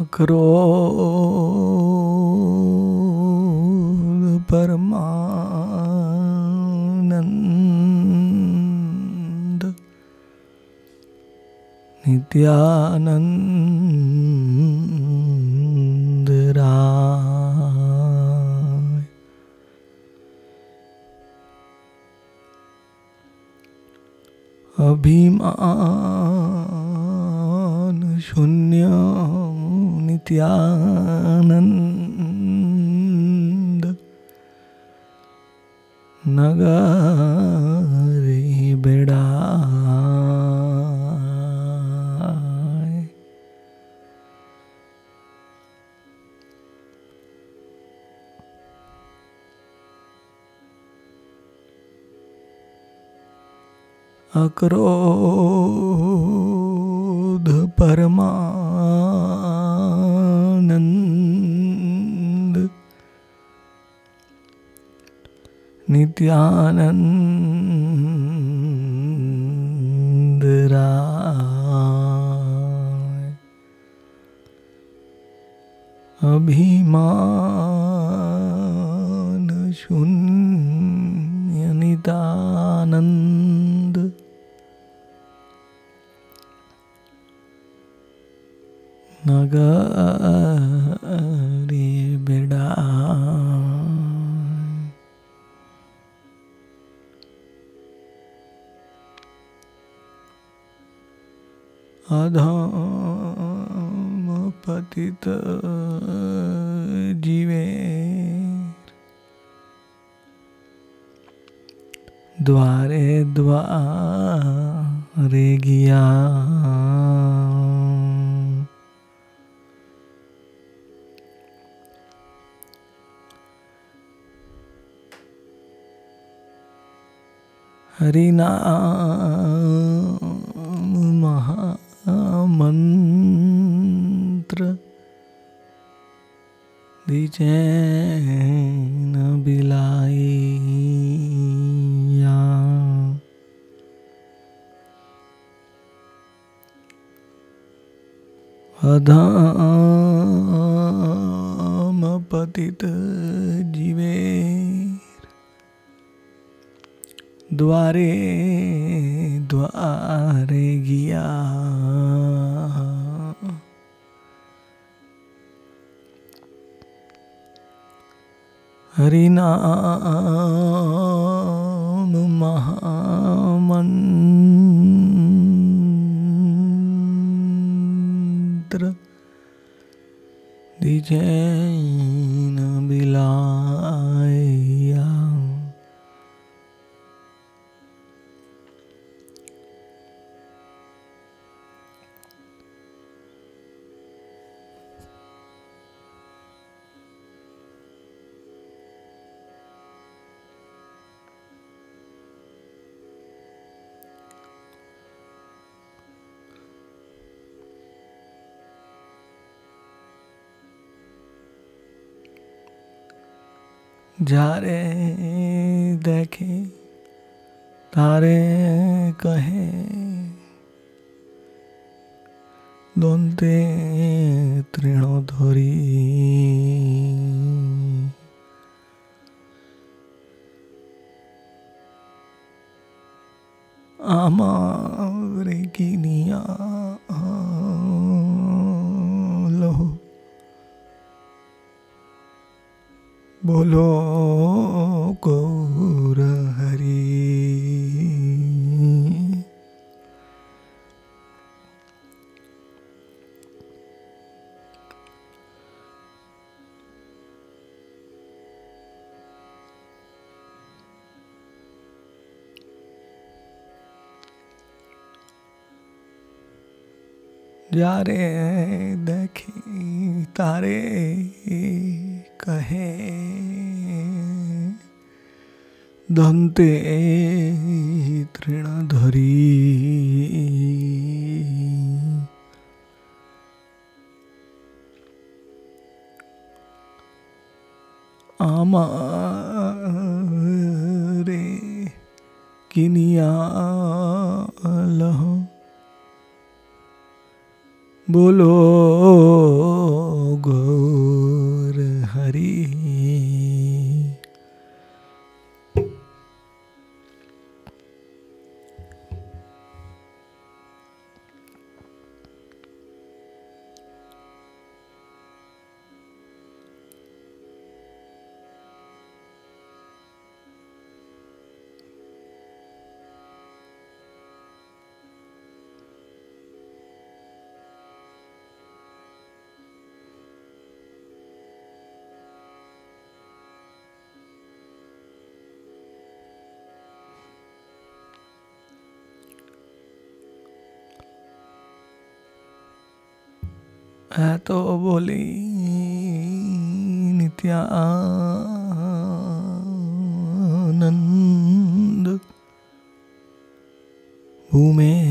अक्रोध परमानंद नित्यानंद राय। अभिमान शून्य नित्यानंद नगारे बेड़ा अक्रोध परमानंद नित्यानंद अभिमान शून्य नितानंद। नगरी जीवे द्वारे द्वारे गिया हरिनाम दिचैन बिलाइया। अधाम हरिनाम महामंत्र दिजैन যারে দেখে তারে কহে দন্তে তৃণ ধরি আমার কিনিয়া বলো গৌরহরি যারে দেখি তারে कहे दन्ते तृणधरी আমারে কিনিয়া লহ है तो बोली नित्यानंद भूमे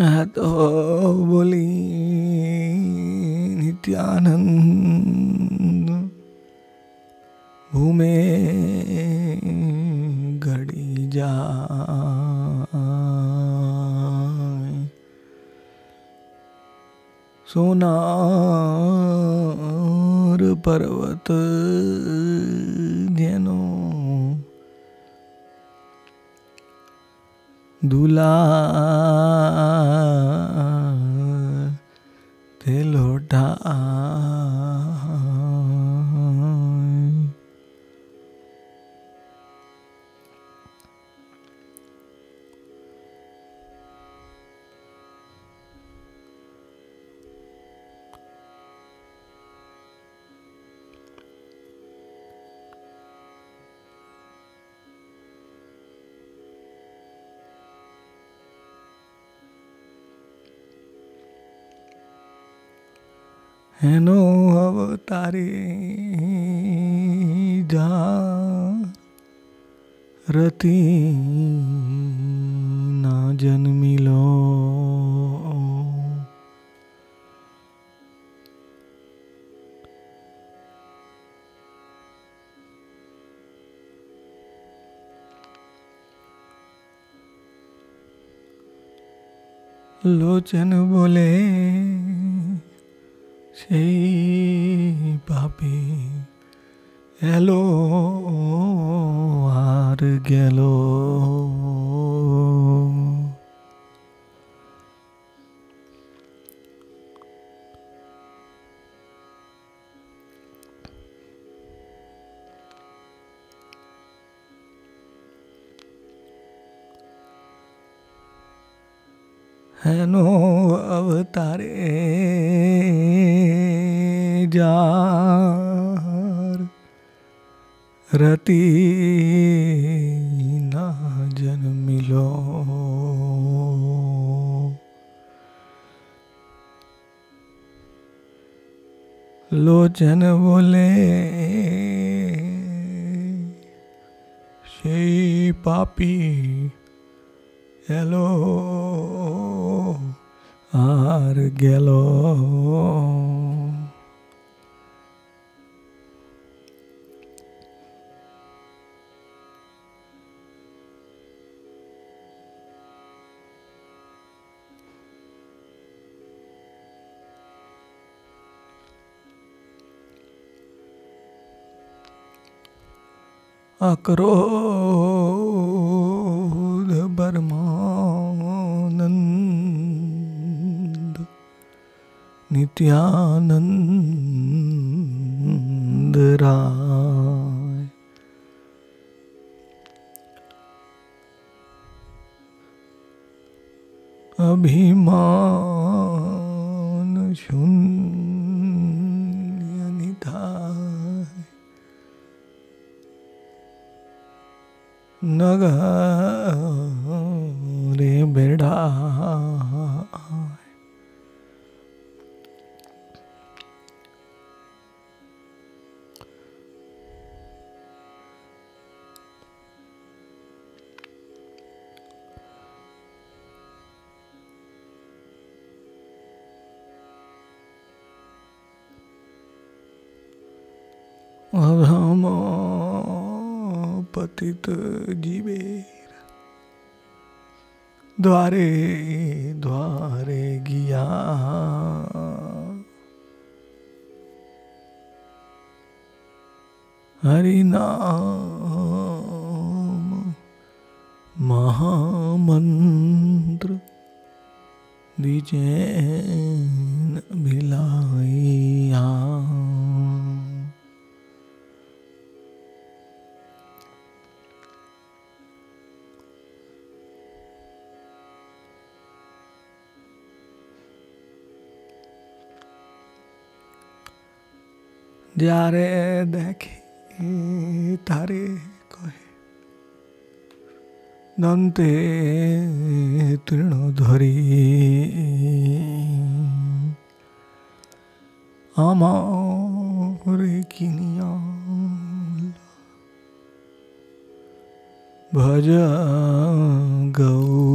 तो बोली नित्यानंद घूमे घड़ी जा सोनार पर्वत जनो दुला हेनो अवतारे जा रति ना जन्मिलो लोचन बोले সেইভাবে এলো আর গেল হেন অবতারে প্রতি না জন্মিল লোচন বলে সেই পাপি এলো আর গেল। अक्रोध परमानंद नित्यानंद राम। राधाम पतित जीवे। द्वारे द्वारे गिया। हरिनाम महामंत्र विजैन भिलाया যারে দেখে তারে কহে দন্তে তৃণ ধরি আমার কিনিয়া ভজ গৌ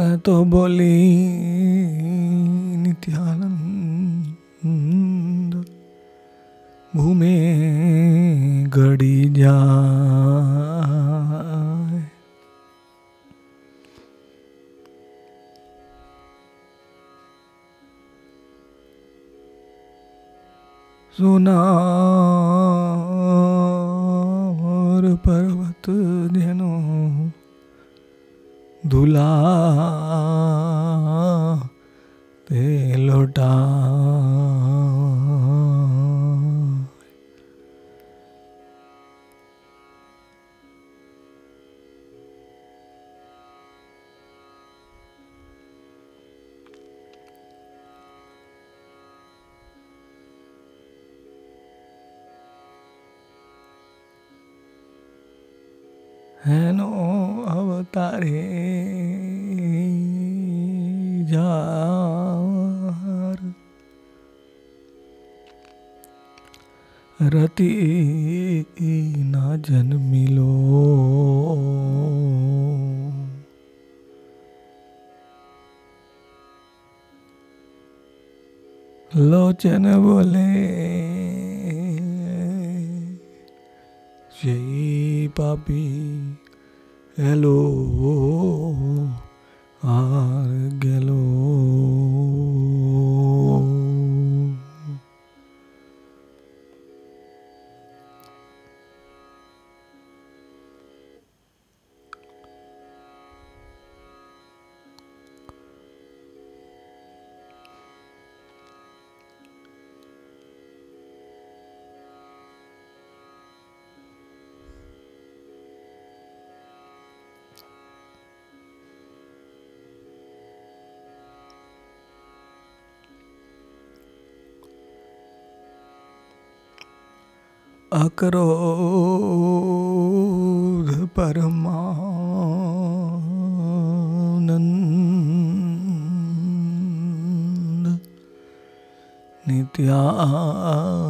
तो बोली नित्यानंद। লোচন বলে সেই পাপি এলো আর গেলো। अक्रोध परमानंद नित्यानंद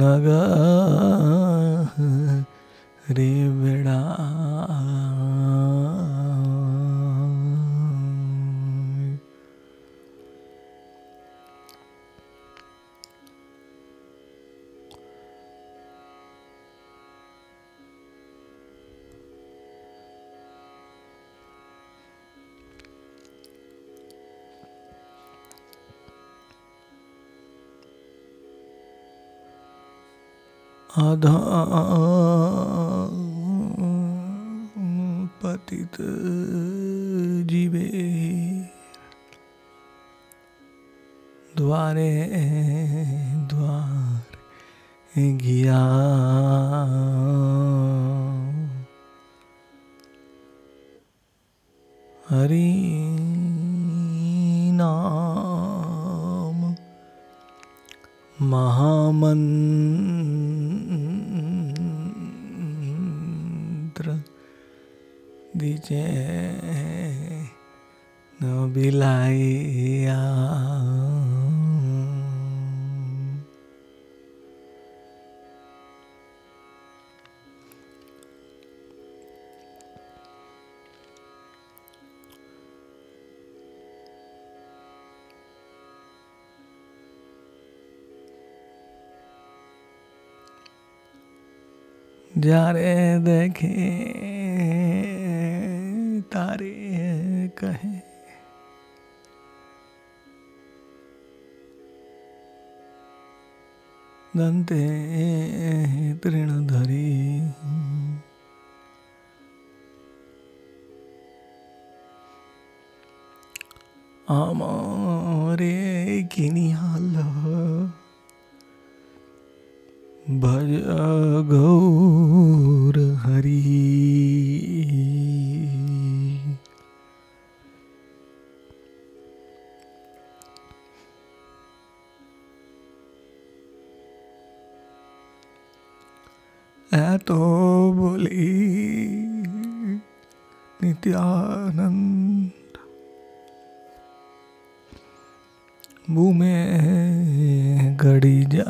नग रे पतित जीवे। द्वारे द्वार गया। हरि नाम महामंत्र दीजिए नबिलाइया जा रे देखी। कहे दंते आमा আমারে কিনিয়া तो बोली नित्यानंद। भूमे घड़ी जा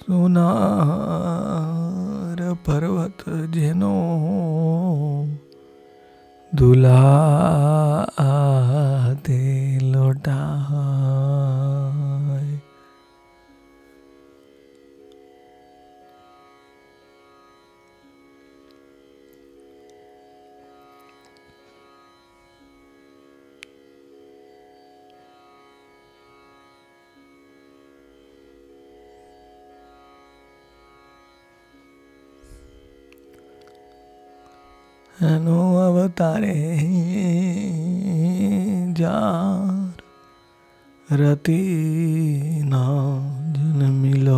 सोनार पर्वत जनो दुला दे लोटा হেন অবতারে যার রতি না জন্মিল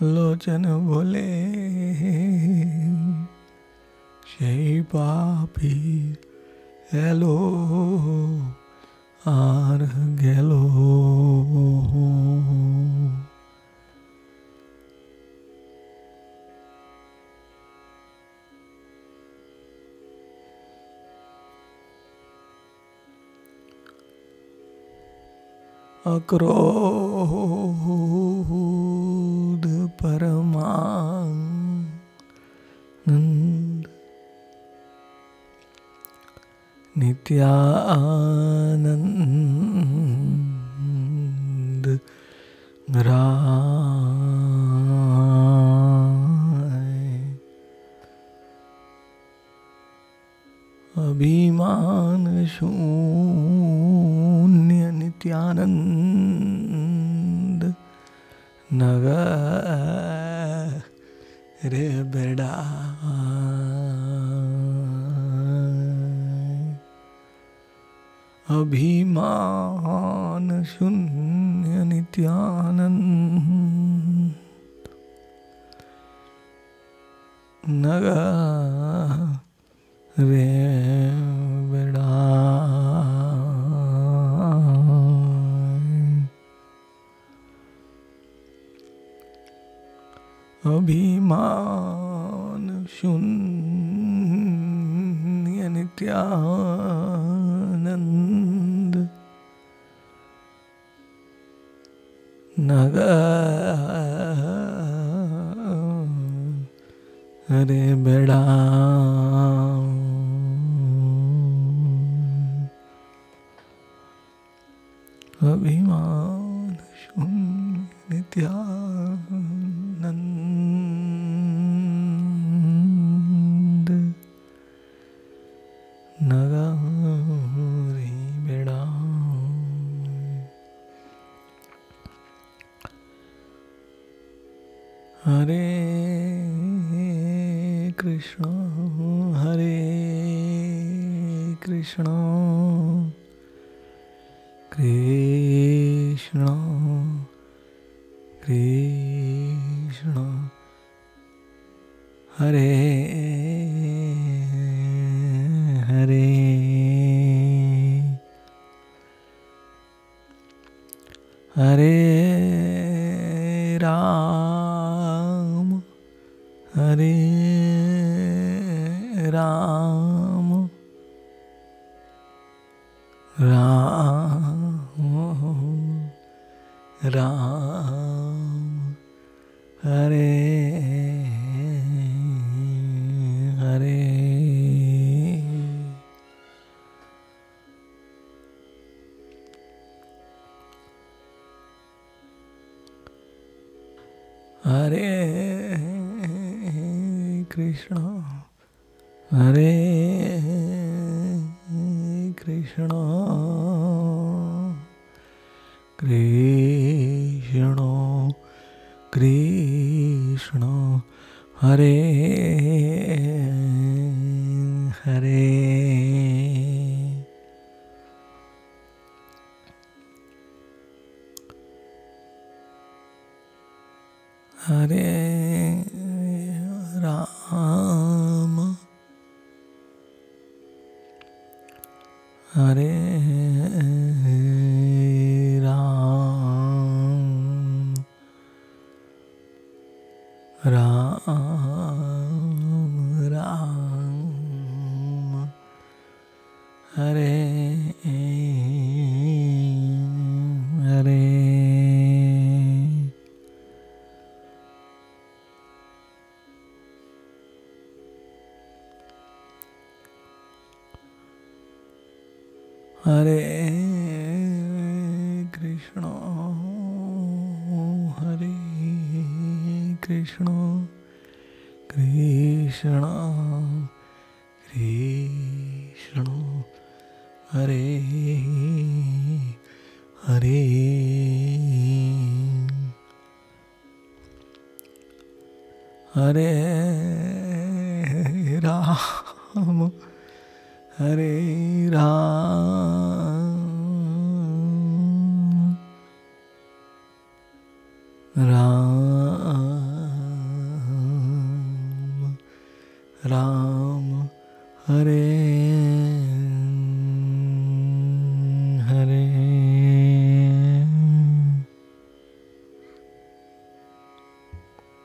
লোচন বলে সেই পাপি এলো আর গেল अक्रोध परमानंद नित्यानंद राय अभिमान शून नित्यानंद नगर बेड़ा। अभिमान शून्य नित्यानंद नगर रे मान शून्य नित्यानंद। नग अरे बेड़ा अभिमान शून्य नित्या हरे कृष्ण कृष्ण कृष्ण। कृष्ण हरे राम। हरे कृष्ण कृष्ण